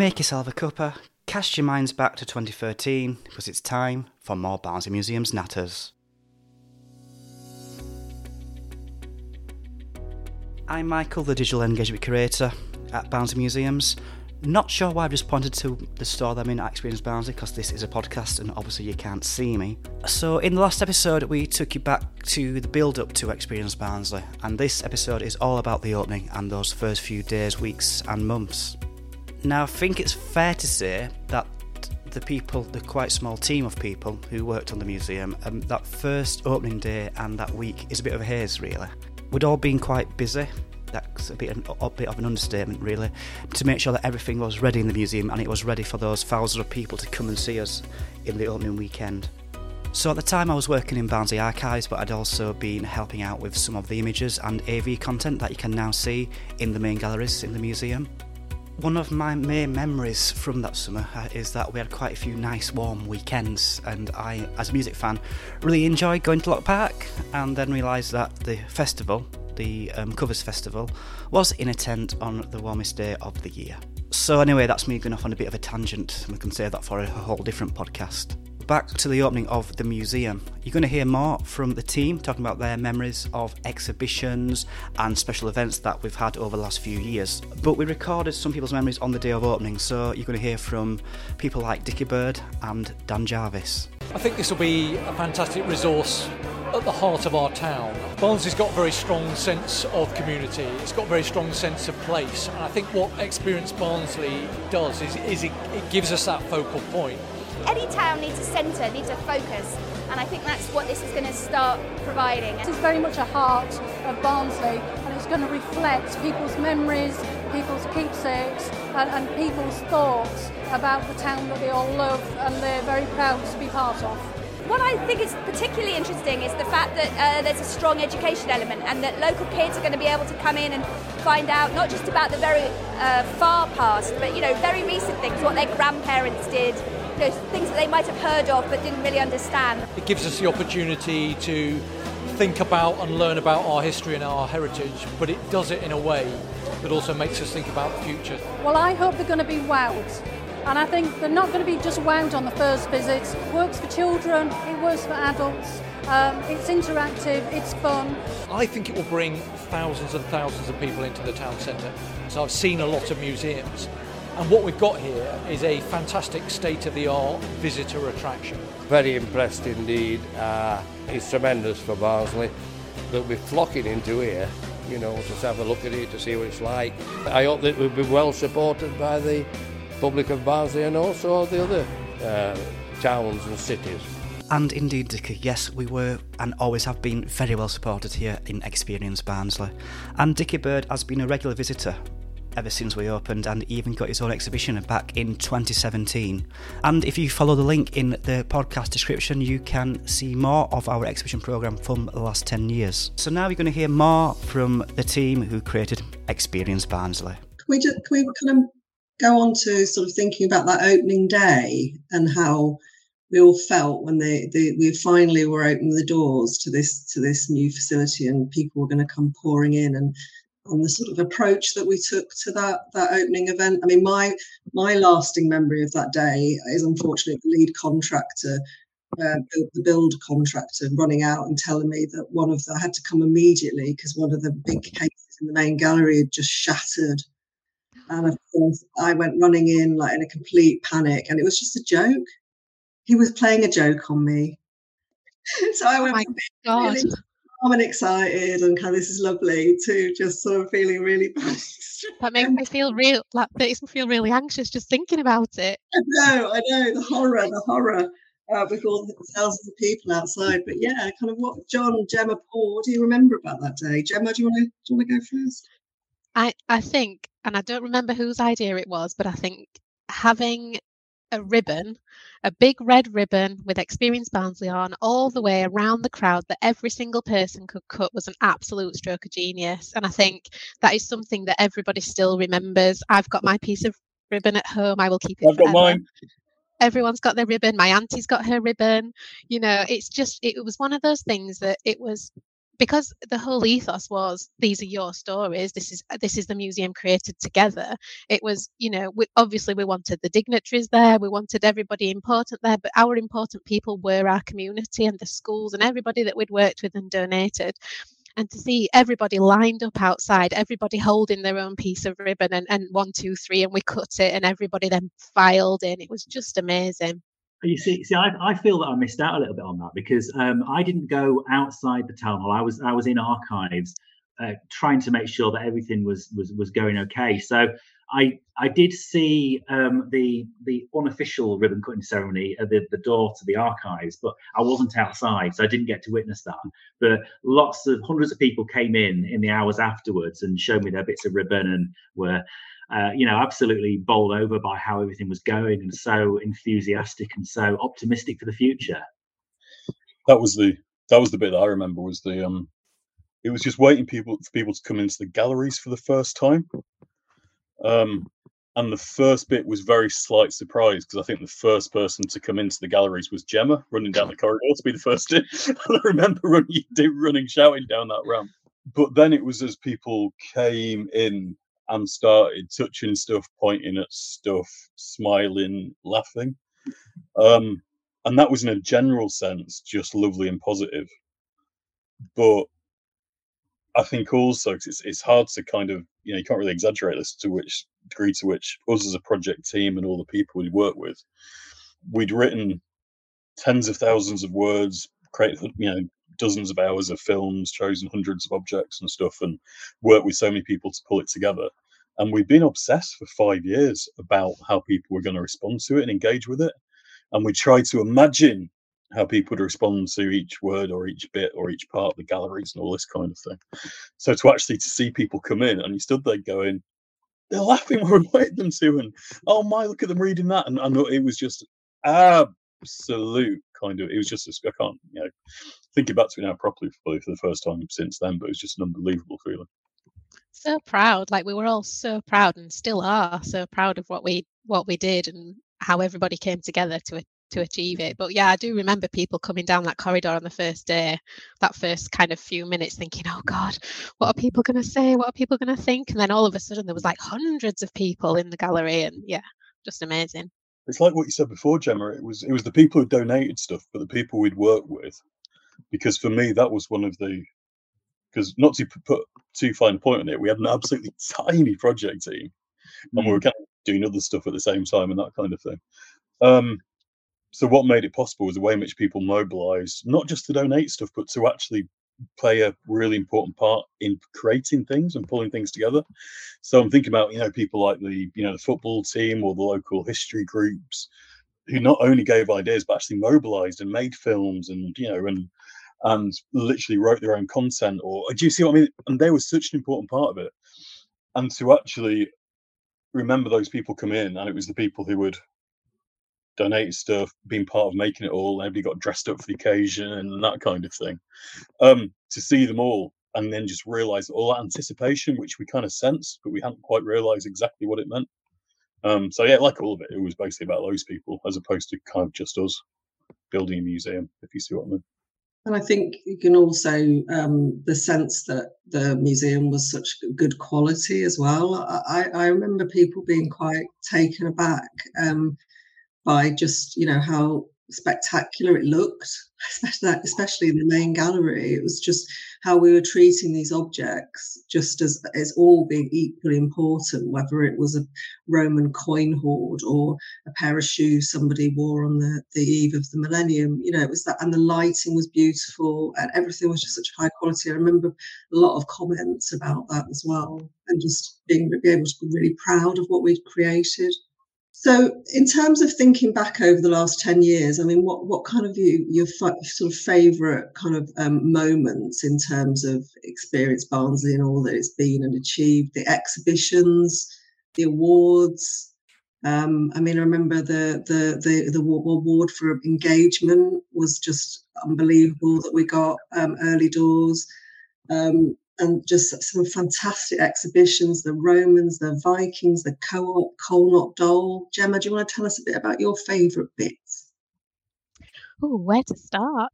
Make yourself a cuppa, cast your minds back to 2013 because it's time for more Barnsley Museum's Natters. I'm Michael, the Digital Engagement Curator at Barnsley Museums. Not sure why I've just pointed to the store that I'm in at Experience Barnsley because this is a podcast and obviously you can't see me. So, in the last episode, we took you back to the build up to Experience Barnsley, and this episode is all about the opening and those first few days, weeks, and months. Now, I think it's fair to say that the people, the quite small team of people who worked on the museum, um, that first opening day and that week is a bit of a haze, really. We'd all been quite busy. That's a bit, a bit of an understatement, really, to make sure that everything was ready in the museum and it was ready for those thousands of people to come and see us in the opening weekend. So at the time I was working in Barnsley Archives, but I'd also been helping out with some of the images and AV content that you can now see in the main galleries in the museum. One of my main memories from that summer uh, is that we had quite a few nice warm weekends, and I, as a music fan, really enjoyed going to Locke Park and then realised that the festival, the um, Covers Festival, was in a tent on the warmest day of the year. So, anyway, that's me going off on a bit of a tangent. And we can save that for a whole different podcast back to the opening of the museum. You're going to hear more from the team talking about their memories of exhibitions and special events that we've had over the last few years. But we recorded some people's memories on the day of opening, so you're going to hear from people like Dickie Bird and Dan Jarvis. I think this will be a fantastic resource at the heart of our town. Barnsley's got a very strong sense of community, it's got a very strong sense of place, and I think what Experience Barnsley does is, is it, it gives us that focal point any town needs a centre, needs a focus, and I think that's what this is going to start providing. This is very much a heart of Barnsley, and it's going to reflect people's memories, people's keepsakes, and, and people's thoughts about the town that they all love and they're very proud to be part of. What I think is particularly interesting is the fact that uh, there's a strong education element and that local kids are going to be able to come in and find out not just about the very uh, far past, but you know, very recent things, what their grandparents did, you know, things that they might have heard of but didn't really understand. It gives us the opportunity to think about and learn about our history and our heritage, but it does it in a way that also makes us think about the future. Well, I hope they're going to be wowed. And I think they're not going to be just wowed on the first visit. It works for children, it works for adults, um, it's interactive, it's fun. I think it will bring thousands and thousands of people into the town centre. So I've seen a lot of museums and what we've got here is a fantastic state of the art visitor attraction. Very impressed indeed. Uh, it's tremendous for Barnsley. They'll be flocking into here, you know, to have a look at it, to see what it's like. I hope that we'll be well supported by the public of Barnsley and also all the other uh, towns and cities. And indeed, Dickie, yes, we were and always have been very well supported here in Experience Barnsley. And Dickie Bird has been a regular visitor ever since we opened and even got his own exhibition back in 2017. And if you follow the link in the podcast description, you can see more of our exhibition programme from the last 10 years. So now you're going to hear more from the team who created Experience Barnsley. We, just, can we kind of go on to sort of thinking about that opening day and how we all felt when they, they, we finally were opening the doors to this to this new facility and people were going to come pouring in and and the sort of approach that we took to that that opening event. I mean, my my lasting memory of that day is unfortunately the lead contractor, uh, the build contractor, running out and telling me that one of the I had to come immediately because one of the big cases in the main gallery had just shattered. And of course, I went running in like in a complete panic, and it was just a joke. He was playing a joke on me. so I went oh really calm and excited and kind of this is lovely to just sort of feeling really bad. that makes me feel real like that makes me feel really anxious just thinking about it. I know, I know, the horror, the horror. Uh, with all the thousands of people outside, but yeah, kind of what John, Gemma, Paul, what do you remember about that day? Gemma, do you want to do you want to go first? I I think, and I don't remember whose idea it was, but I think having a ribbon, a big red ribbon with Experience Barnsley on all the way around the crowd that every single person could cut was an absolute stroke of genius. And I think that is something that everybody still remembers. I've got my piece of ribbon at home. I will keep it. I've got mine. Everyone's got their ribbon. My auntie's got her ribbon. You know, it's just, it was one of those things that it was because the whole ethos was these are your stories this is this is the museum created together it was you know we, obviously we wanted the dignitaries there we wanted everybody important there but our important people were our community and the schools and everybody that we'd worked with and donated and to see everybody lined up outside, everybody holding their own piece of ribbon and, and one, two, three, and we cut it and everybody then filed in. It was just amazing. You see, see, I, I feel that I missed out a little bit on that because um, I didn't go outside the town hall. I was I was in archives, uh, trying to make sure that everything was was was going okay. So I I did see um, the the unofficial ribbon cutting ceremony at the, the door to the archives, but I wasn't outside, so I didn't get to witness that. But lots of hundreds of people came in in the hours afterwards and showed me their bits of ribbon and were. Uh, you know, absolutely bowled over by how everything was going, and so enthusiastic and so optimistic for the future. That was the that was the bit that I remember was the um, it was just waiting people for people to come into the galleries for the first time, um, and the first bit was very slight surprise because I think the first person to come into the galleries was Gemma running down the corridor to be the first in. I remember running, running, shouting down that ramp. But then it was as people came in and started touching stuff, pointing at stuff, smiling, laughing. Um, and that was in a general sense just lovely and positive. But I think also it's it's hard to kind of you know you can't really exaggerate this to which degree to which us as a project team and all the people we work with, we'd written tens of thousands of words, created you know dozens of hours of films, chosen hundreds of objects and stuff, and worked with so many people to pull it together. And we've been obsessed for five years about how people were going to respond to it and engage with it. And we tried to imagine how people would respond to each word or each bit or each part of the galleries and all this kind of thing. So to actually to see people come in and you stood there going, they're laughing when we invited them to, and oh my, look at them reading that, and, and it was just absolute kind of. It was just I can't you know thinking back to it now properly for the first time since then, but it was just an unbelievable feeling. So proud, like we were all so proud and still are so proud of what we what we did and how everybody came together to to achieve it. But yeah, I do remember people coming down that corridor on the first day, that first kind of few minutes thinking, oh God, what are people going to say? What are people going to think? And then all of a sudden there was like hundreds of people in the gallery and yeah, just amazing. It's like what you said before, Gemma. It was it was the people who donated stuff, but the people we'd worked with. Because for me, that was one of the because not to put too fine a point on it, we had an absolutely tiny project team, and we were mm. kind of doing other stuff at the same time and that kind of thing. Um, so what made it possible was the way in which people mobilized not just to donate stuff but to actually play a really important part in creating things and pulling things together. So i'm thinking about you know people like the you know the football team or the local history groups who not only gave ideas but actually mobilized and made films and you know and and literally wrote their own content or uh, do you see what i mean? And they were such an important part of it. And to actually remember those people come in and it was the people who would donated stuff, being part of making it all. Everybody got dressed up for the occasion and that kind of thing. Um, to see them all and then just realize all that anticipation, which we kind of sensed, but we hadn't quite realized exactly what it meant. Um, so yeah, like all of it, it was basically about those people as opposed to kind of just us building a museum, if you see what I mean. And I think you can also um, the sense that the museum was such good quality as well. I, I remember people being quite taken aback um, by just you know how spectacular it looked, especially in the main gallery. It was just how we were treating these objects just as as all being equally important, whether it was a Roman coin hoard or a pair of shoes somebody wore on the, the eve of the millennium. You know, it was that and the lighting was beautiful and everything was just such high quality. I remember a lot of comments about that as well and just being, being able to be really proud of what we'd created. So, in terms of thinking back over the last ten years, I mean, what what kind of you your f- sort of favourite kind of um, moments in terms of experience Barnsley and all that it's been and achieved, the exhibitions, the awards. Um, I mean, I remember the the the the award for engagement was just unbelievable that we got um, early doors. Um, and just some fantastic exhibitions the Romans, the Vikings, the co op, Colnott Doll. Gemma, do you want to tell us a bit about your favourite bits? Oh, where to start?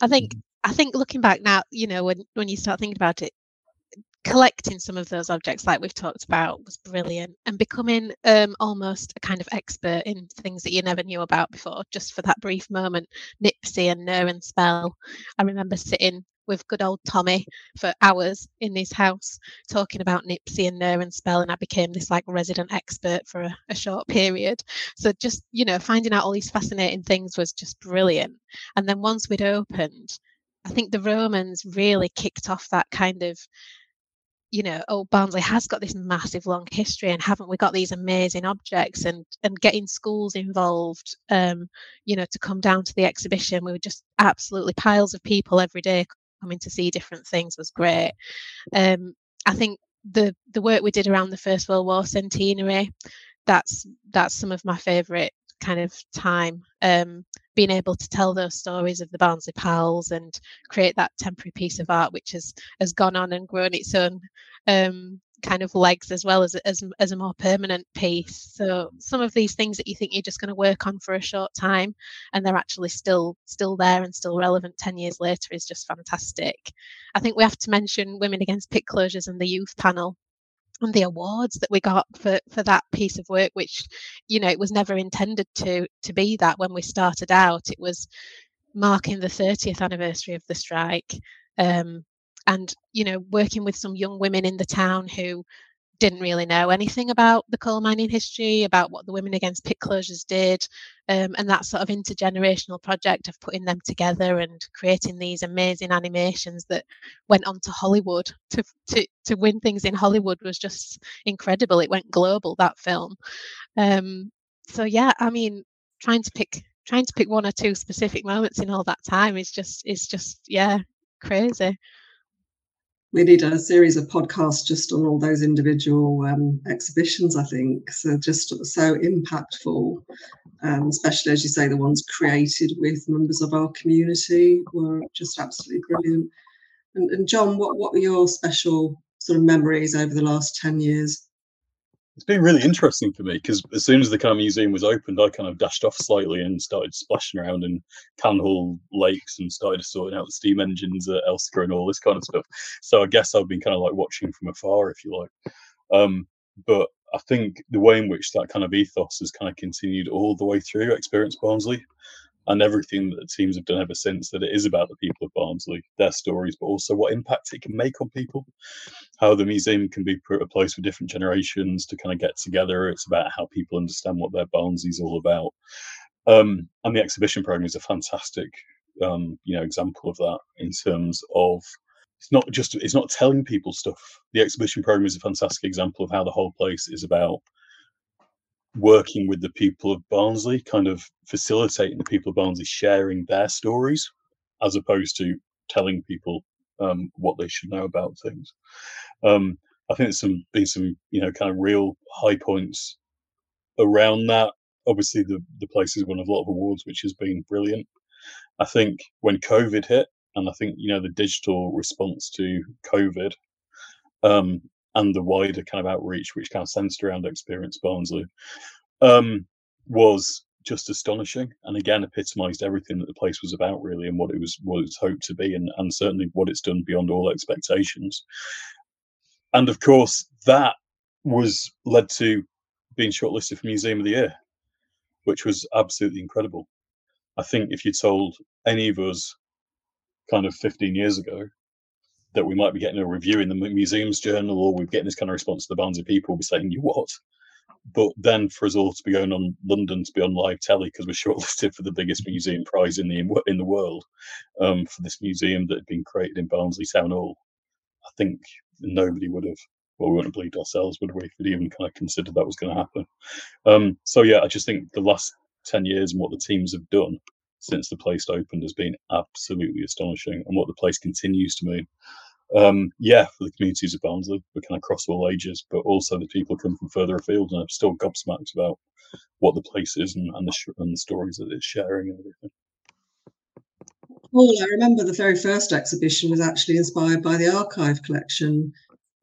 I think I think looking back now, you know, when when you start thinking about it, collecting some of those objects like we've talked about was brilliant and becoming um, almost a kind of expert in things that you never knew about before just for that brief moment nipsey and knur and spell i remember sitting with good old tommy for hours in his house talking about nipsey and knur and spell and i became this like resident expert for a, a short period so just you know finding out all these fascinating things was just brilliant and then once we'd opened I think the Romans really kicked off that kind of you know, oh, Barnsley has got this massive long history, and haven't we got these amazing objects? And and getting schools involved, um, you know, to come down to the exhibition, we were just absolutely piles of people every day coming to see different things was great. Um, I think the the work we did around the First World War centenary, that's that's some of my favourite kind of time um, being able to tell those stories of the Barnsley Pals and create that temporary piece of art which has has gone on and grown its own um, kind of legs as well as, as as a more permanent piece. So some of these things that you think you're just going to work on for a short time and they're actually still still there and still relevant 10 years later is just fantastic. I think we have to mention women against pit closures and the youth panel and the awards that we got for for that piece of work which you know it was never intended to to be that when we started out. It was marking the 30th anniversary of the strike. Um, and you know working with some young women in the town who didn't really know anything about the coal mining history, about what the Women Against Pit Closures did, um, and that sort of intergenerational project of putting them together and creating these amazing animations that went on to Hollywood to, to, to win things in Hollywood was just incredible. It went global, that film. Um, so yeah, I mean, trying to pick trying to pick one or two specific moments in all that time is just is just yeah crazy we need a series of podcasts just on all those individual um, exhibitions i think. So just so impactful um, especially as you say the ones created with members of our community were just absolutely brilliant. And, and john what, what were your special sort of memories over the last 10 years it's been really interesting for me because as soon as the of museum was opened, I kind of dashed off slightly and started splashing around in Cannon Hall lakes and started sorting out the steam engines at Elsecar and all this kind of stuff. So I guess I've been kind of like watching from afar, if you like. Um, but I think the way in which that kind of ethos has kind of continued all the way through Experience Barnsley and everything that the teams have done ever since that it is about the people of Barnsley, their stories, but also what impact it can make on people, how the museum can be a place for different generations to kind of get together. It's about how people understand what their Barnsley is all about. Um, and the exhibition program is a fantastic, um, you know, example of that in terms of it's not just it's not telling people stuff. The exhibition program is a fantastic example of how the whole place is about working with the people of Barnsley, kind of facilitating the people of Barnsley sharing their stories, as opposed to telling people um, what they should know about things. Um, I think there's some been some you know kind of real high points around that. Obviously, the the place has won a lot of awards, which has been brilliant. I think when COVID hit, and I think you know the digital response to COVID um, and the wider kind of outreach, which kind of centered around Experience Barnsley, um, was just astonishing and again epitomized everything that the place was about really and what it was what it's hoped to be and, and certainly what it's done beyond all expectations. And of course that was led to being shortlisted for museum of the year which was absolutely incredible. I think if you told any of us kind of 15 years ago that we might be getting a review in the museums journal or we're getting this kind of response to the Barnsley people, be saying, you what? But then for us all to be going on London to be on live telly because we're shortlisted for the biggest museum prize in the in the world um, for this museum that had been created in Barnsley Town Hall, I think nobody would have. Well, we wouldn't have believed ourselves, would we? We'd even kind of considered that was going to happen. Um, so yeah, I just think the last ten years and what the teams have done since the place opened has been absolutely astonishing, and what the place continues to mean. Um, yeah, for the communities of Barnsley, we're kind of across all ages, but also the people come from further afield and are still gobsmacked about what the place is and, and the sh- and the stories that it's sharing and everything. Paul, I remember the very first exhibition was actually inspired by the archive collection.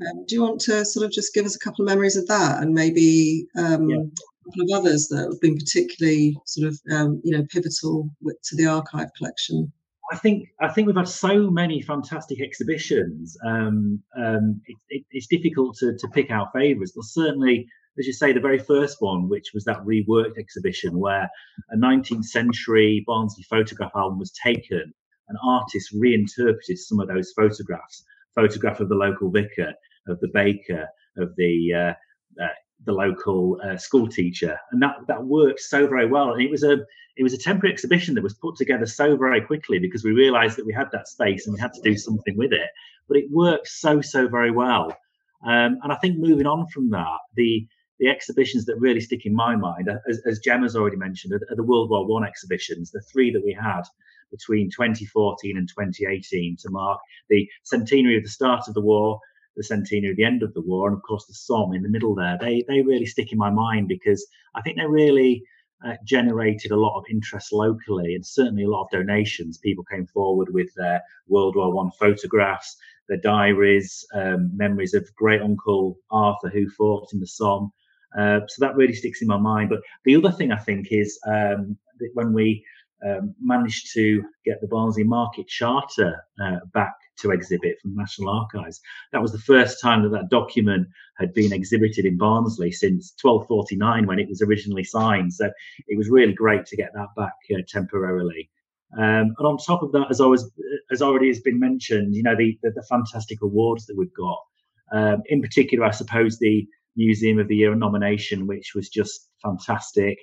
Um, do you want to sort of just give us a couple of memories of that and maybe um, yeah couple of others that have been particularly sort of um, you know pivotal with, to the archive collection. I think I think we've had so many fantastic exhibitions. Um, um, it, it, it's difficult to, to pick out favourites, but certainly, as you say, the very first one, which was that reworked exhibition where a 19th century Barnsley photograph album was taken, and artists reinterpreted some of those photographs. Photograph of the local vicar, of the baker, of the uh, uh, the local uh, school teacher, and that that worked so very well. And it was a it was a temporary exhibition that was put together so very quickly because we realised that we had that space and we had to do something with it. But it worked so so very well. Um, and I think moving on from that, the the exhibitions that really stick in my mind, as, as Gemma's already mentioned, are the World War One exhibitions, the three that we had between 2014 and 2018 to mark the centenary of the start of the war, the centenary the end of the war, and of course the Somme in the middle there. They they really stick in my mind because I think they really uh, generated a lot of interest locally and certainly a lot of donations. People came forward with their World War One photographs, their diaries, um, memories of great uncle Arthur who fought in the Somme. Uh, so that really sticks in my mind. But the other thing I think is um, when we um, managed to get the Barnsley Market Charter uh, back to exhibit from the National Archives. That was the first time that that document had been exhibited in Barnsley since 1249 when it was originally signed. So it was really great to get that back uh, temporarily. Um, and on top of that, as always, as already has been mentioned, you know the the, the fantastic awards that we've got. Um, in particular, I suppose the Museum of the Year nomination, which was just fantastic.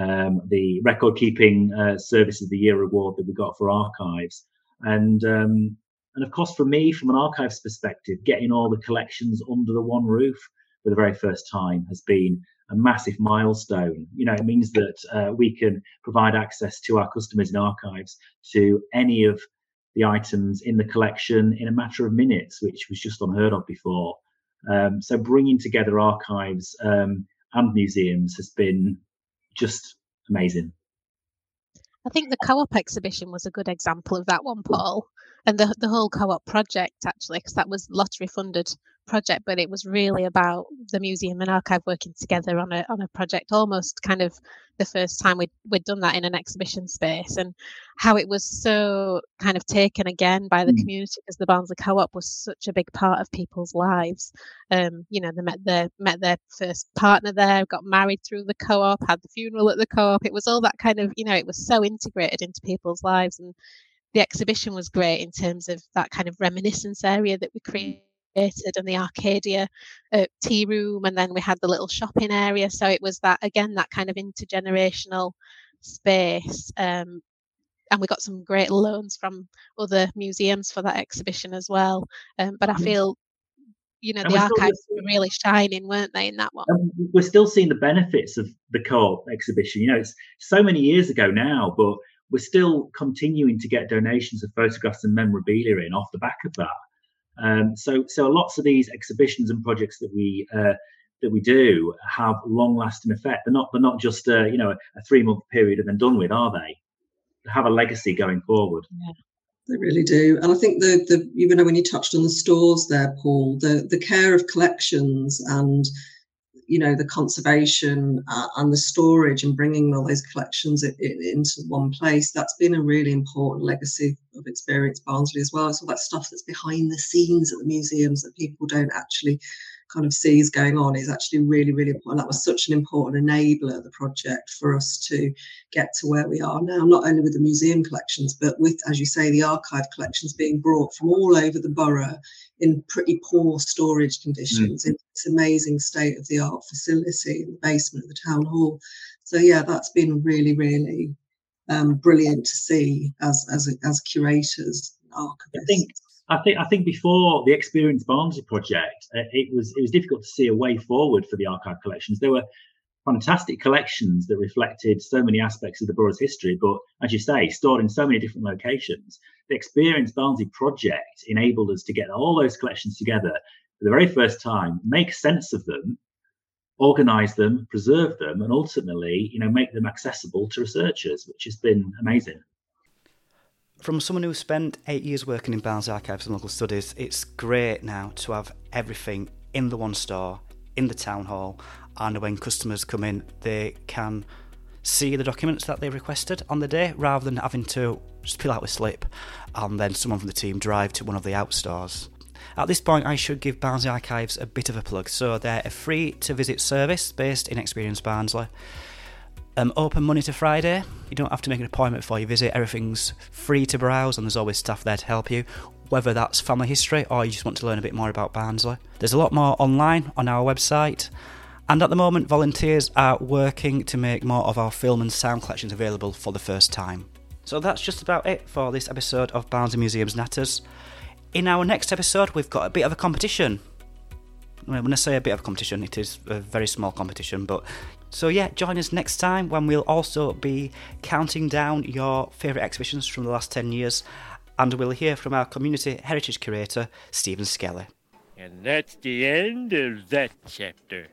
Um, the record keeping uh, service of the year award that we got for archives and um, and of course, for me, from an archives perspective, getting all the collections under the one roof for the very first time has been a massive milestone. You know, it means that uh, we can provide access to our customers in archives to any of the items in the collection in a matter of minutes, which was just unheard of before. Um, so bringing together archives um, and museums has been just amazing. I think the co-op exhibition was a good example of that one, Paul and the the whole co-op project actually because that was lottery funded project but it was really about the museum and archive working together on a on a project almost kind of the first time we'd, we'd done that in an exhibition space and how it was so kind of taken again by the mm. community because the Barnsley Co-op was such a big part of people's lives. Um, you know, they met their met their first partner there, got married through the co-op, had the funeral at the co-op. It was all that kind of, you know, it was so integrated into people's lives and the exhibition was great in terms of that kind of reminiscence area that we created and the Arcadia uh, tea room, and then we had the little shopping area. So it was that again that kind of intergenerational space. Um, and we got some great loans from other museums for that exhibition as well. Um, but I feel you know, and the archives were really shining, weren't they, in that one? We're still seeing the benefits of the co-op exhibition. You know, it's so many years ago now, but we're still continuing to get donations of photographs and memorabilia in off the back of that. Um, so, so lots of these exhibitions and projects that we uh, that we do have long-lasting effect. They're not they're not just uh, you know a, three-month period and then done with, are they? They have a legacy going forward. Yeah. They really do, and I think the the even though when you touched on the stores there, Paul, the the care of collections and you know the conservation uh, and the storage and bringing all those collections into one place that's been a really important legacy of experience barnsley as well. It's all that stuff that's behind the scenes at the museums that people don't actually kind of sees going on is actually really, really important. That was such an important enabler, the project, for us to get to where we are now, not only with the museum collections, but with, as you say, the archive collections being brought from all over the borough in pretty poor storage conditions mm. in this amazing state of the art facility in the basement of the town hall. So yeah, that's been really, really um, brilliant to see as as as curators. Archivists. I think I think I think before the Experience Barnsley project, uh, it was it was difficult to see a way forward for the archive collections. There were fantastic collections that reflected so many aspects of the borough's history, but as you say, stored in so many different locations. The Experience Barnsley project enabled us to get all those collections together for the very first time, make sense of them, organize them, preserve them, and ultimately, you know, make them accessible to researchers, which has been amazing from someone who spent eight years working in Barnsley Archives and Local Studies, it's great now to have everything in the one store, in the town hall, and when customers come in, they can see the documents that they requested on the day rather than having to just fill out a slip and then someone from the team drive to one of the outstores. At this point, I should give Barnsley Archives a bit of a plug. So they're a free to visit service based in Experience Barnsley. Um, open Monday to Friday. You don't have to make an appointment before you visit. Everything's free to browse, and there's always staff there to help you, whether that's family history or you just want to learn a bit more about Barnsley. There's a lot more online on our website, and at the moment, volunteers are working to make more of our film and sound collections available for the first time. So that's just about it for this episode of Barnsley Museums Natters. In our next episode, we've got a bit of a competition. When I say a bit of a competition, it is a very small competition, but so yeah, join us next time when we'll also be counting down your favourite exhibitions from the last 10 years and we'll hear from our community heritage curator, Stephen Skelly. And that's the end of that chapter.